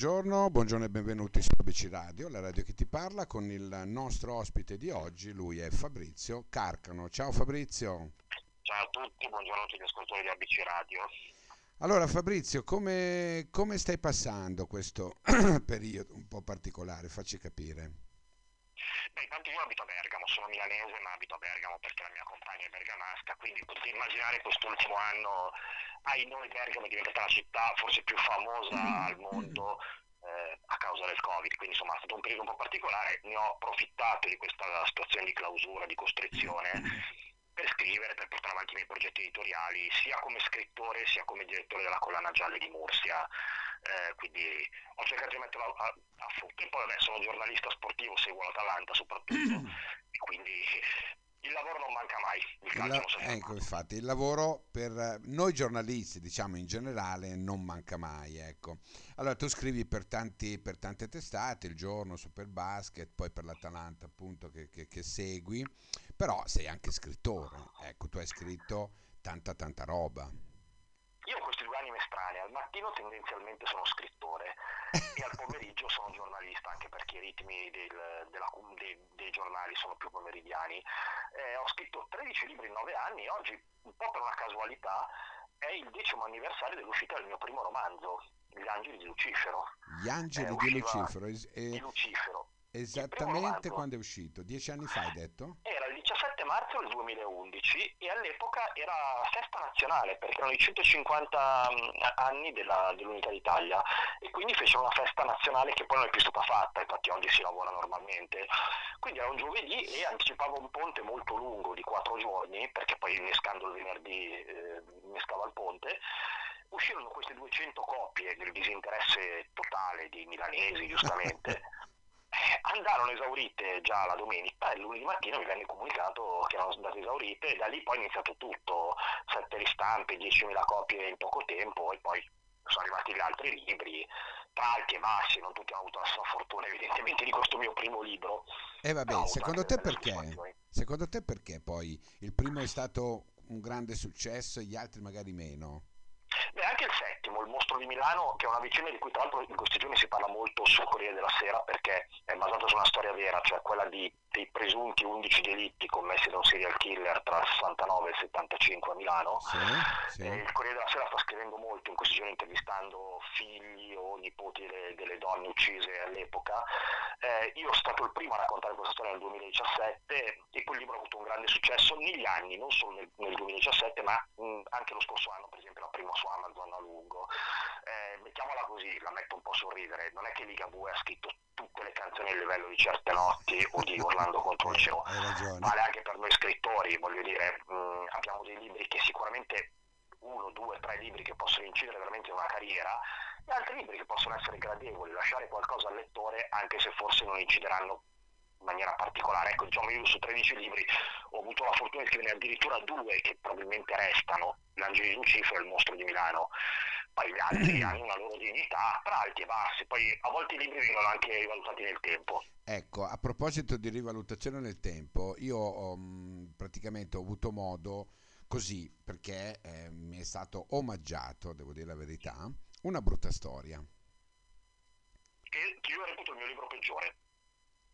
Buongiorno, buongiorno e benvenuti su ABC Radio, la radio che ti parla, con il nostro ospite di oggi, lui è Fabrizio Carcano. Ciao Fabrizio. Ciao a tutti, buongiorno a tutti gli ascoltatori di ABC Radio. Allora Fabrizio, come, come stai passando questo periodo un po' particolare? Facci capire. Beh, intanto io abito a Bergamo, sono milanese ma abito a Bergamo perché la mia compagna è bergamasca, quindi potete immaginare quest'ultimo anno, ai noi Bergamo è diventata la città forse più famosa al mondo eh, a causa del Covid, quindi insomma è stato un periodo un po' particolare, ne ho approfittato di questa situazione di clausura, di costrizione per scrivere, per portare avanti i miei progetti editoriali, sia come scrittore sia come direttore della collana gialla di Mursia. Eh, quindi ho cercato di metterlo a, a, a frutto. E poi vabbè, sono giornalista sportivo, seguo l'Atalanta soprattutto, e quindi il lavoro non manca mai. Il calcio la, ecco, infatti, il lavoro per noi giornalisti, diciamo in generale, non manca mai. Ecco. Allora, tu scrivi per, tanti, per tante testate, il giorno, Superbasket, poi per l'Atalanta, appunto, che, che, che, segui, però sei anche scrittore. Ecco, tu hai scritto tanta, tanta roba. Io ho questi due anime strani, al mattino tendenzialmente sono scrittore e al pomeriggio sono giornalista, anche perché i ritmi del, della, dei, dei, giornali sono più pomeridiani. Eh, ho scritto 13 libri in 9 anni e oggi, un po' per una casualità, è il decimo anniversario dell'uscita del mio primo romanzo, Gli angeli di Lucifero. Gli angeli eh, di Lucifero. E... Di Lucifero. Esattamente quando è uscito? Dieci anni fa hai detto? Era il 17 marzo del 2011 e all'epoca era festa nazionale perché erano i 150 mm, anni della, dell'Unità d'Italia e quindi fece una festa nazionale che poi non è più stata fatta, infatti oggi si lavora normalmente. Quindi era un giovedì e anticipava un ponte molto lungo di quattro giorni perché poi innescando il venerdì eh, innescava il ponte. Uscirono queste 200 copie del disinteresse totale dei milanesi, giustamente, Andarono esaurite già la domenica e lunedì mattina mi venne comunicato che erano andate esaurite e da lì poi è iniziato tutto, sette ristampe, 10.000 copie in poco tempo e poi sono arrivati gli altri libri, tra alti e bassi, non tutti hanno avuto la sua fortuna evidentemente di questo mio primo libro. E eh vabbè, secondo te perché? Secondo te perché poi il primo è stato un grande successo e gli altri magari meno? Beh, anche il settimo, il mostro di Milano, che è una vicenda di cui tra l'altro in questi giorni si parla molto sul Corriere della Sera perché è basata su una storia vera, cioè quella di, dei presunti 11 delitti commessi da un serial killer tra il 69 e il 75 a Milano. Sì, sì. il Corriere della Sera sta scrivendo molto in questi giorni intervistando figli o nipoti delle, delle donne uccise all'epoca. Eh, io sono stato il primo a raccontare questa storia nel 2017 e quel libro ha avuto un grande successo negli anni, non solo nel, nel 2017 ma mh, anche lo scorso anno, per esempio la prima su Amazon a lungo. Eh, mettiamola così, la metto un po' a sorridere, non è che Ligabue ha scritto tutte le canzoni a livello di certe notti o di Orlando contro il cielo, vale anche per noi scrittori, voglio dire, mh, abbiamo dei libri che sicuramente uno, due, tre libri che possono incidere veramente in una carriera e altri libri che possono essere gradevoli, lasciare qualcosa al lettore anche se forse non incideranno in maniera particolare. Ecco, diciamo io su 13 libri ho avuto la fortuna di scrivere addirittura due che probabilmente restano, L'Angelo di Lucifero e Il Mostro di Milano. Poi gli altri hanno una loro dignità, tra alti e bassi, poi a volte i libri vengono anche rivalutati nel tempo. Ecco, a proposito di rivalutazione nel tempo, io um, praticamente ho avuto modo così, perché eh, mi è stato omaggiato, devo dire la verità, una brutta storia. Che, che io reputo il mio libro peggiore.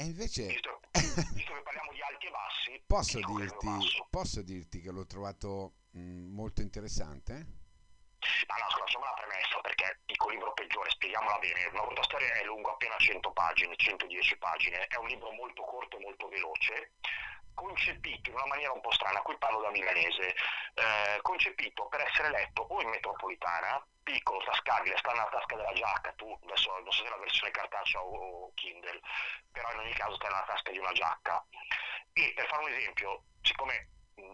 E invece... Visto, visto, che parliamo di alti e bassi, posso, dirti, posso dirti, che l'ho trovato mh, molto interessante? Ma no, scusa, facciamo una premessa perché dico libro peggiore, spieghiamola bene. Una brutta storia è lungo appena 100 pagine, 110 pagine, è un libro molto corto e molto veloce, concepito in una maniera un po' strana, qui parlo da milanese, eh, concepito per essere letto o in metropolitana, piccolo, tascabile, sta nella tasca della giacca, tu adesso non so se è la versione cartacea o, Kindle, però in ogni caso sta nella tasca di una giacca. E per fare un esempio, siccome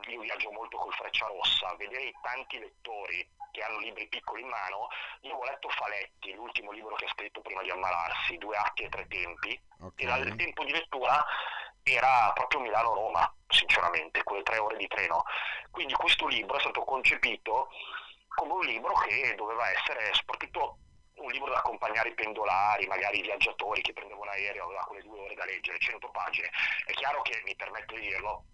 io viaggio molto col Freccia Rossa, vedere tanti lettori che hanno libri piccoli in mano, io ho letto Faletti, l'ultimo libro che ha scritto prima di ammalarsi, Due atti e tre tempi, okay. e il tempo di lettura era proprio Milano-Roma, sinceramente, quelle tre ore di treno. Quindi questo libro è stato concepito come un libro che doveva essere soprattutto un libro da accompagnare i pendolari, magari i viaggiatori che prendevano aereo, aveva quelle due ore da leggere, 100 pagine. È chiaro che, mi permetto di dirlo,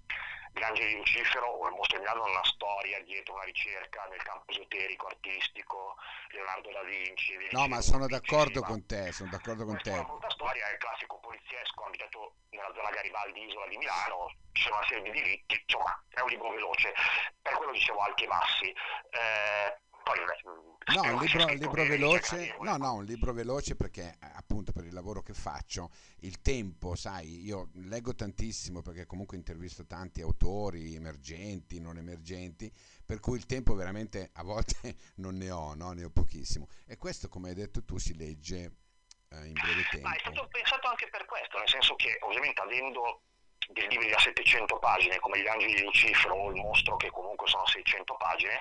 Gli Angeli di Lucifero il Milano hanno una storia dietro una ricerca nel campo esoterico, artistico, Leonardo da Vinci. No, ma sono d'accordo con te, sono d'accordo con te. Una molta storia è il classico poliziesco abitato nella zona Garibaldi, isola di Milano, ci sono una serie di diritti, insomma è un libro veloce, per quello dicevo alti e bassi. Eh, poi, no, un libro, libro veloce, no, no, un libro veloce perché appunto per il lavoro che faccio, il tempo, sai, io leggo tantissimo perché comunque intervisto tanti autori emergenti, non emergenti, per cui il tempo veramente a volte non ne ho, no? ne ho pochissimo. E questo, come hai detto tu, si legge eh, in breve tempo. Ma è stato pensato anche per questo, nel senso che ovviamente avendo dei libri da 700 pagine come Gli Angeli di Lucifero o Il Mostro che comunque sono 600 pagine,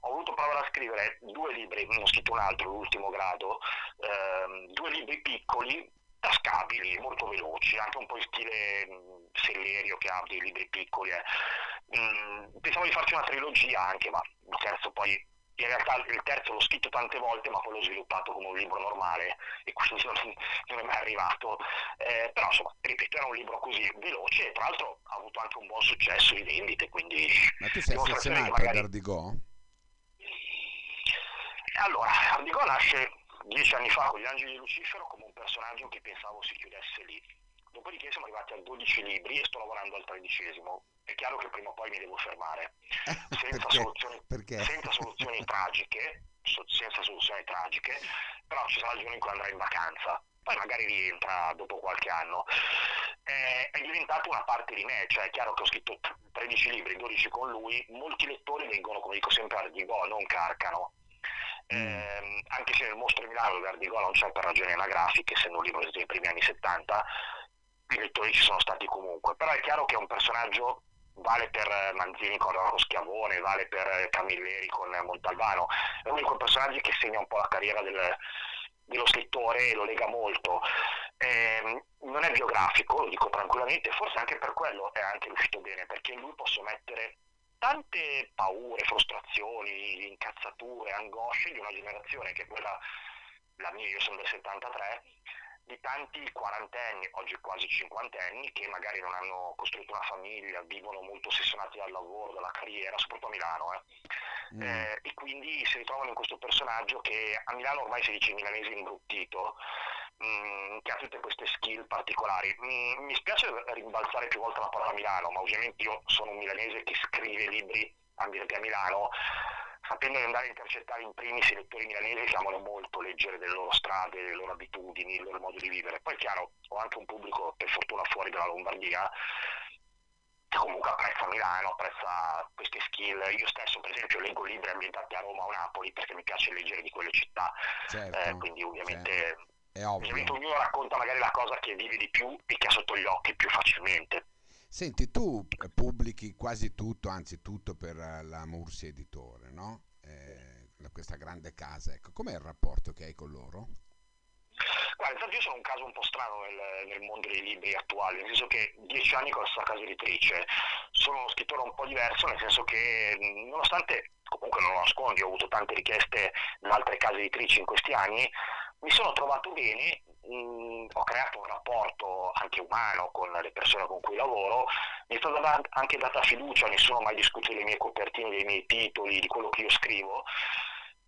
ho voluto provare a scrivere due libri, ne ho scritto un altro, l'ultimo grado, ehm, due libri piccoli, tascabili, molto veloci, anche un po' in stile mh, Sellerio che ha dei libri piccoli. Eh. Mh, pensavo di farci una trilogia anche, ma il terzo poi in realtà il terzo l'ho scritto tante volte ma poi l'ho sviluppato come un libro normale e quindi non, non è mai arrivato eh, però insomma ripeto era un libro così veloce e tra l'altro ha avuto anche un buon successo di vendite quindi ma tu sei affezionato magari... ad Ardigò? Allora, Ardigò nasce dieci anni fa con gli Angeli di Lucifero come un personaggio che pensavo si chiudesse lì. Dopodiché siamo arrivati a 12 libri e sto lavorando al tredicesimo. È chiaro che prima o poi mi devo fermare. Senza, Perché? Soluzioni, Perché? senza soluzioni tragiche, senza soluzioni tragiche, però ci sarà il giorno in cui andrà in vacanza. Poi magari rientra dopo qualche anno. Eh, è diventato una parte di me, cioè è chiaro che ho scritto 13 libri, 12 con lui, molti lettori vengono, come dico sempre, Ardigò, non carcano eh, anche se nel Mostro di Milano Verdigo non c'è per ragioni anagrafiche, essendo un libro dei primi anni 70, i lettori ci sono stati comunque, però è chiaro che è un personaggio vale per Manzini con Rocco Schiavone, vale per Camilleri con Montalbano, è uno di quei che segna un po' la carriera del, dello scrittore e lo lega molto. Eh, non è biografico, lo dico tranquillamente, forse anche per quello è anche riuscito bene, perché in lui posso mettere tante paure, frustrazioni, incazzature, angosce di una generazione che è quella, la mia, io sono del 73, di tanti quarantenni, oggi quasi cinquantenni, che magari non hanno costruito una famiglia, vivono molto ossessionati dal lavoro, dalla carriera, soprattutto a Milano. Eh. Mm. Eh, e quindi si ritrovano in questo personaggio che a Milano ormai si dice milanese imbruttito, mh, mm, che ha tutte queste skill particolari. Mh, mi spiace rimbalzare più volte la parola Milano, ma ovviamente io sono un milanese che scrive libri ambientati a Milano, sapendo di andare a intercettare in primis i lettori milanesi che amano molto leggere delle loro strade, le loro abitudini, il loro modo di vivere. Poi chiaro, ho anche un pubblico per fortuna fuori dalla Lombardia che comunque apprezza Milano, apprezza queste skill. Io stesso per esempio leggo libri ambientati a Roma o Napoli perché mi piace leggere di quelle città, certo, eh, quindi ovviamente... Certo è ovvio. Ovviamente ognuno racconta magari la cosa che vive di più e che ha sotto gli occhi più facilmente. Senti, tu pubblichi quasi tutto, anzi tutto per la Mursi Editore, no? Eh, questa grande casa, ecco, com'è il rapporto che hai con loro? Guarda, intanto io sono un caso un po' strano nel, nel, mondo dei libri attuali, nel senso che dieci anni con la stessa casa editrice, sono uno scrittore un po' diverso, nel senso che nonostante, comunque non lo nascondi, ho avuto tante richieste da altre case editrici in questi anni, mi sono trovato bene, mh, mm, ho creato un rapporto anche umano con le persone con cui lavoro, mi è stata anche data fiducia, nessuno ha mai discusso le mie copertine, dei miei titoli, di quello che io scrivo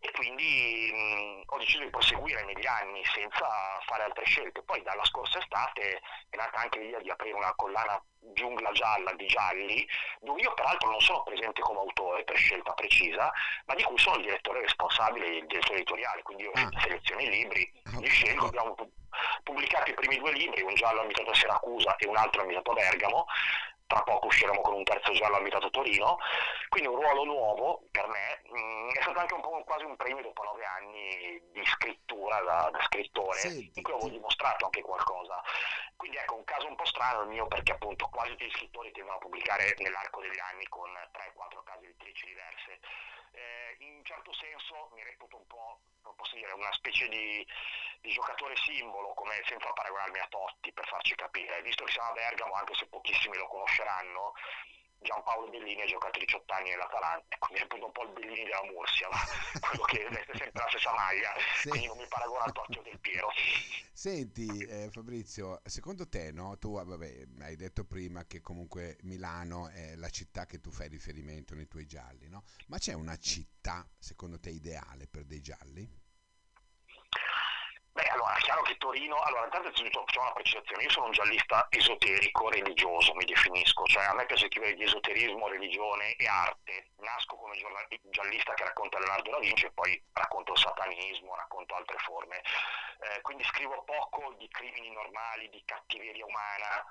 e quindi mh, ho deciso di proseguire negli anni senza fare altre scelte. Poi dalla scorsa estate è nata anche l'idea di aprire una collana giungla gialla di gialli, dove io peraltro non sono presente come autore per scelta precisa, ma di cui sono il direttore responsabile il direttore editoriale, quindi io ah. seleziono i libri, ah, li scelgo, abbiamo pubblicato i primi due libri, un giallo ambientato a Siracusa e un altro ambientato a Bergamo, tra poco usciremo con un terzo giallo a Torino, quindi un ruolo nuovo per me, mm, è stato anche un po' quasi un premio dopo nove anni di scrittura da, da scrittore, sì, in cui avevo dimostrato anche qualcosa. Quindi ecco, un caso un po' strano il mio perché appunto quasi tutti gli scrittori tendono a pubblicare nell'arco degli anni con 3-4 case editrici diverse. Eh, in un certo senso mi reputo un po' posso dire, una specie di, di, giocatore simbolo, come senza paragonarmi a Totti per farci. Visto che siamo a Bergamo, anche se pochissimi lo conosceranno, Giampaolo Bellini ha giocato 18 anni nell'Atalanta, quindi è un po' il Bellini della Mursia, ma quello che veste sempre la stessa maglia, sì. quindi non mi paragono al Tocchio del Piero. Senti eh, Fabrizio, secondo te, no? tu vabbè, hai detto prima che comunque Milano è la città che tu fai riferimento nei tuoi gialli, no? ma c'è una città secondo te ideale per dei gialli? Beh, allora, è chiaro che Torino, allora, intanto facciamo una precisazione, io sono un giallista esoterico, religioso, mi definisco, cioè a me piace scrivere di esoterismo, religione e arte, nasco come giallista che racconta Leonardo da Vinci e poi racconto il satanismo, racconto altre forme, eh, quindi scrivo poco di crimini normali, di cattiveria umana,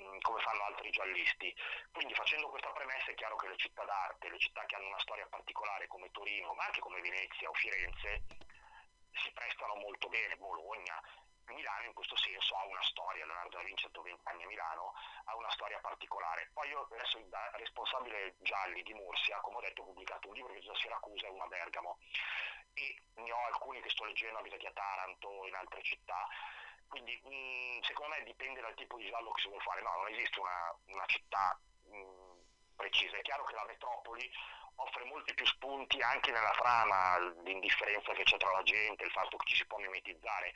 mm, come fanno altri giallisti. Quindi facendo questa premessa è chiaro che le città d'arte, le città che hanno una storia particolare come Torino, ma anche come Venezia o Firenze, si prestano molto bene, Bologna, Milano in questo senso ha una storia, Leonardo da Vinci ha 20 anni a Milano, ha una storia particolare. Poi io adesso da responsabile Gialli di Mursia, come ho detto, ho pubblicato un libro che da Siracusa e uno a Bergamo e ne ho alcuni che sto leggendo abitati a Taranto, in altre città. Quindi mh, mm, secondo me dipende dal tipo di giallo che si vuole fare. No, non esiste una, una città mh, mm, precisa. È chiaro che la metropoli offre molti più spunti anche nella trama, l'indifferenza che c'è tra la gente, il fatto che ci si può mimetizzare.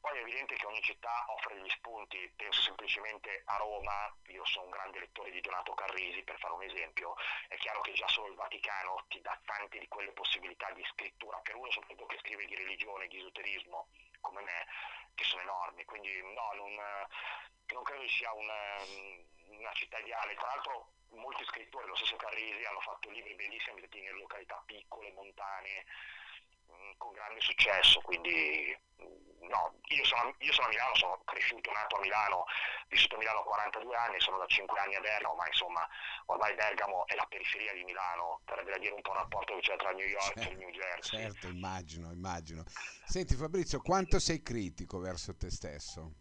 Poi è evidente che ogni città offre degli spunti, penso semplicemente a Roma, io sono un grande lettore di Donato Carrisi per fare un esempio, è chiaro che già solo il Vaticano ti dà tante di quelle possibilità di scrittura, per uno soprattutto che scrive di religione, di esoterismo, come me, che sono enormi, quindi no, non, non credo sia una, una città ideale, tra l'altro molti scrittori, lo stesso Carrisi, hanno fatto libri bellissimi ambientati in località piccole, montane, con grande successo, quindi mm, no, io sono, io sono, a Milano, sono cresciuto, nato a Milano, vissuto a Milano 42 anni, sono da 5 anni a Bergamo, ma insomma ormai Bergamo è la periferia di Milano, per dire un po' il rapporto che c'è tra New York certo, e New Jersey. Certo, immagino, immagino. Senti Fabrizio, quanto sei critico verso te stesso?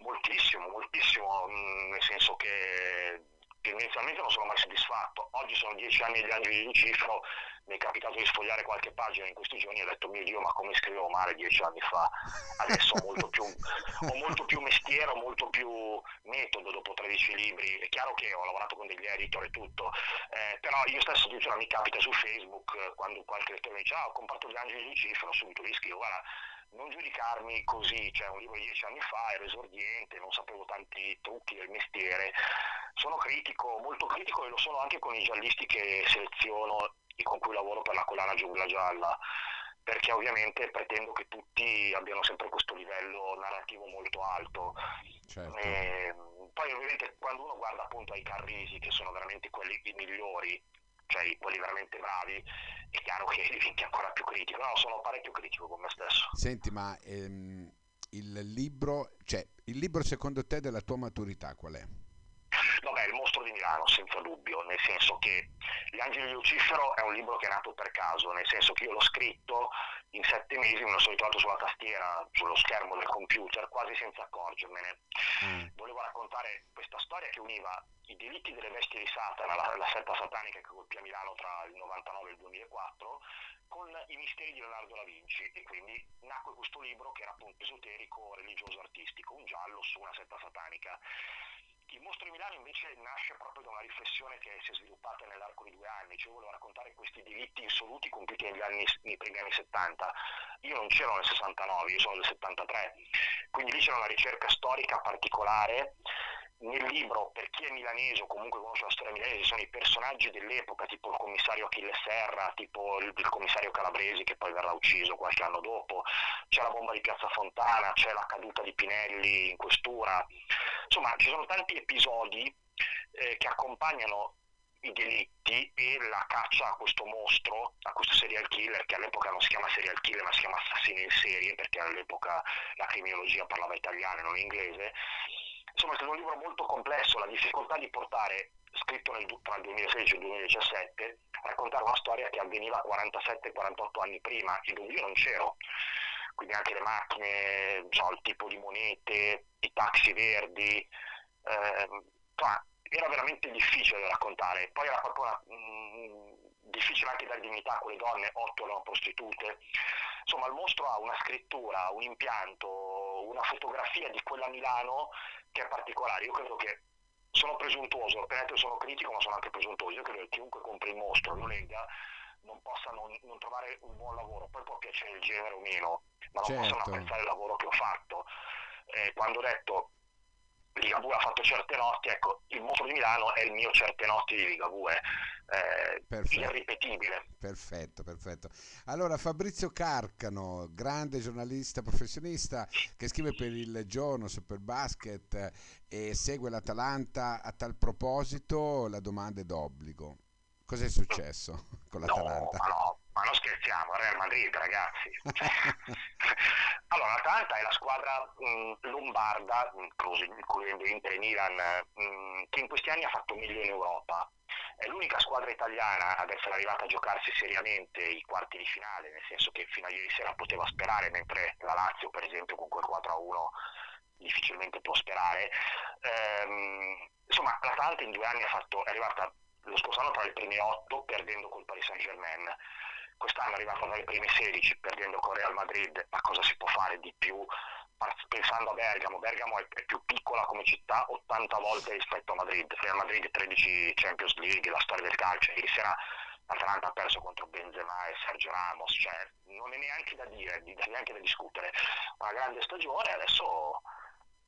Moltissimo, moltissimo, mm, nel senso che inizialmente non sono mai soddisfatto. Oggi sono dieci anni degli anni di Lucifero, mi è capitato di sfogliare qualche pagina in questi giorni e ho detto mio Dio ma come scrivevo male dieci anni fa, adesso ho molto più, ho molto più mestiere, ho molto più metodo dopo 13 libri, è chiaro che ho lavorato con degli editor e tutto, eh, però io stesso addirittura mi capita su Facebook quando qualche lettore mi dice ah ho comprato gli angeli di Lucifero, subito gli scrivo guarda non giudicarmi così, cioè un libro di dieci anni fa, ero esordiente, non sapevo tanti trucchi del mestiere, sono critico, molto critico e lo sono anche con i giallisti che seleziono e con cui lavoro per la collana Giungla Gialla, perché ovviamente pretendo che tutti abbiano sempre questo livello narrativo molto alto. Certo. E, ehm, poi ovviamente quando uno guarda appunto ai Carrisi, che sono veramente quelli i migliori, cioè quelli veramente bravi, è chiaro che diventi ancora più critico. No, sono parecchio critico con me stesso. Senti, ma ehm, il libro, cioè, il libro secondo te della tua maturità qual è? Milano, senza dubbio, nel senso che Gli angeli di Lucifero è un libro che è nato per caso, nel senso che io l'ho scritto in sette mesi, me lo sono ritrovato sulla tastiera, sullo schermo del computer, quasi senza accorgermene. Mm. Volevo raccontare questa storia che univa i delitti delle bestie di Satana, la, la setta satanica che colpì a Milano tra il 99 e il 2004, con i misteri di Leonardo da Vinci e quindi nacque questo libro che era appunto esoterico, religioso, artistico, un giallo su una setta satanica. Il mostro di Milano invece nasce proprio da una riflessione che si è sviluppata nell'arco di due anni, cioè volevo raccontare questi delitti insoluti compiuti anni, nei primi anni 70. Io non c'ero nel 69, io sono del 73, quindi lì c'era una ricerca storica particolare. Nel libro, per chi è milanese o comunque conosce la storia milanese, sono i personaggi dell'epoca, tipo il commissario Achille Serra, tipo il, il, commissario Calabresi che poi verrà ucciso qualche anno dopo, c'è la bomba di Piazza Fontana, c'è la caduta di Pinelli in questura, insomma ci sono tanti episodi eh, che accompagnano i delitti e la caccia a questo mostro, a questo serial killer, che all'epoca non si chiama serial killer ma si chiama assassino in serie, perché all'epoca la criminologia parlava italiano e non inglese, Insomma è stato un libro molto complesso, la difficoltà di portare, scritto nel, tra il 2016 e il 2017, a raccontare una storia che avveniva 47-48 anni prima e dove io non c'ero. Quindi anche le macchine, so, il tipo di monete, i taxi verdi, era veramente difficile da raccontare. Poi era proprio una, mh, mm, difficile anche dare dignità a quelle donne, otto erano prostitute. Insomma, il mostro ha una scrittura, un impianto, una fotografia di quella Milano che è particolare. Io credo che sono presuntuoso, detto sono critico ma sono anche presuntuoso, io credo che chiunque compri il mostro lo legga non possa non, non, trovare un buon lavoro, poi può piacere il genere o meno, ma non certo. possono apprezzare il lavoro che ho fatto. Eh, quando ho detto Ligabue ha fatto certe notti, ecco, il mostro di Milano è il mio certe notti di Ligabue, eh, irripetibile. Perfetto, perfetto. Allora Fabrizio Carcano, grande giornalista professionista che scrive per il giorno Superbasket e segue l'Atalanta, a tal proposito la domanda è d'obbligo. Cos'è successo con l'Atalanta? No, no, ma non scherziamo, Real Madrid ragazzi. allora, l'Atalanta è la squadra mh, lombarda, includendo Inter e Milan, mh, che in questi anni ha fatto meglio in Europa. È l'unica squadra italiana ad essere arrivata a giocarsi seriamente i quarti di finale, nel senso che fino a ieri sera poteva sperare, mentre la Lazio, per esempio, con quel 4-1 difficilmente può sperare. Ehm, insomma, l'Atalanta in due anni fatto, è arrivata lo scorso anno tra le prime 8 perdendo col Paris Saint Germain, quest'anno è arrivato tra le prime 16 perdendo con Real Madrid, ma cosa si può fare di più? Pensando a Bergamo, Bergamo è, più piccola come città 80 volte rispetto a Madrid, Real Madrid 13 Champions League, la storia del calcio, ieri sera l'Atalanta ha perso contro Benzema e Sergio Ramos, cioè non è neanche da dire, neanche da discutere, una grande stagione, adesso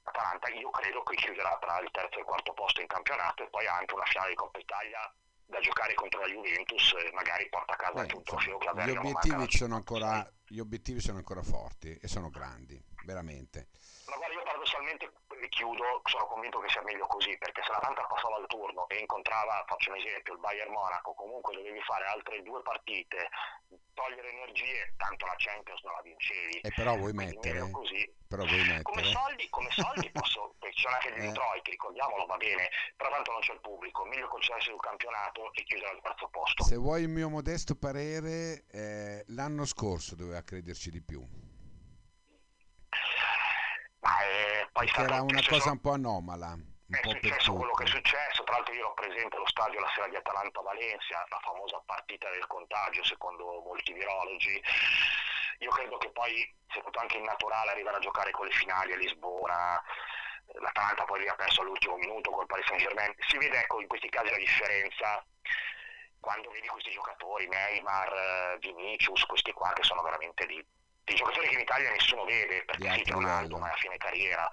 Atalanta io credo che chiuderà tra il terzo e il quarto posto in campionato e poi ha anche una finale di Coppa Italia da giocare contro la Juventus e magari porta a casa Beh, anche un trofeo che gli obiettivi, sono ancora, gli obiettivi sono ancora forti e sono grandi, veramente. Ma guarda, io paradossalmente chiudo, sono convinto che sia meglio così, perché se l'Atalanta passava al turno e incontrava, faccio un esempio, il Bayern Monaco, comunque dovevi fare altre due partite, togliere energie, tanto la Champions non la vincevi. E però vuoi mettere? Così. Però vuoi mettere. Come soldi, come soldi posso, ci sono anche eh. introiti, ricordiamolo, va bene, però tanto non c'è il pubblico, meglio concentrarsi sul campionato e chiudere al terzo posto. Se vuoi il mio modesto parere, eh, l'anno scorso doveva crederci di più. Ma eh, poi era una cosa un po' anomala è successo quello che è successo, tra l'altro io ho presente lo stadio la sera di Atalanta-Valencia, la famosa partita del contagio secondo molti virologi. Io credo che poi sia stato anche innaturale arrivare a giocare con le finali a Lisbona, l'Atalanta poi ha perso all'ultimo minuto col Paris Saint Germain. Si vede ecco in questi casi la differenza. Quando vedi questi giocatori, Neymar, Vinicius, questi qua che sono veramente lì dei giocatori che in Italia nessuno vede perché sì, Ronaldo ma è a fine carriera.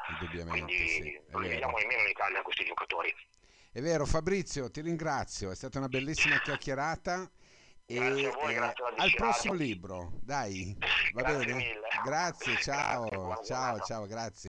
Quindi sì, non li vediamo nemmeno in Italia questi giocatori. È vero Fabrizio ti ringrazio è stata una bellissima chiacchierata e grazie a voi, grazie al prossimo libro dai va grazie bene? mille. grazie ciao grazie, ciao ciao grazie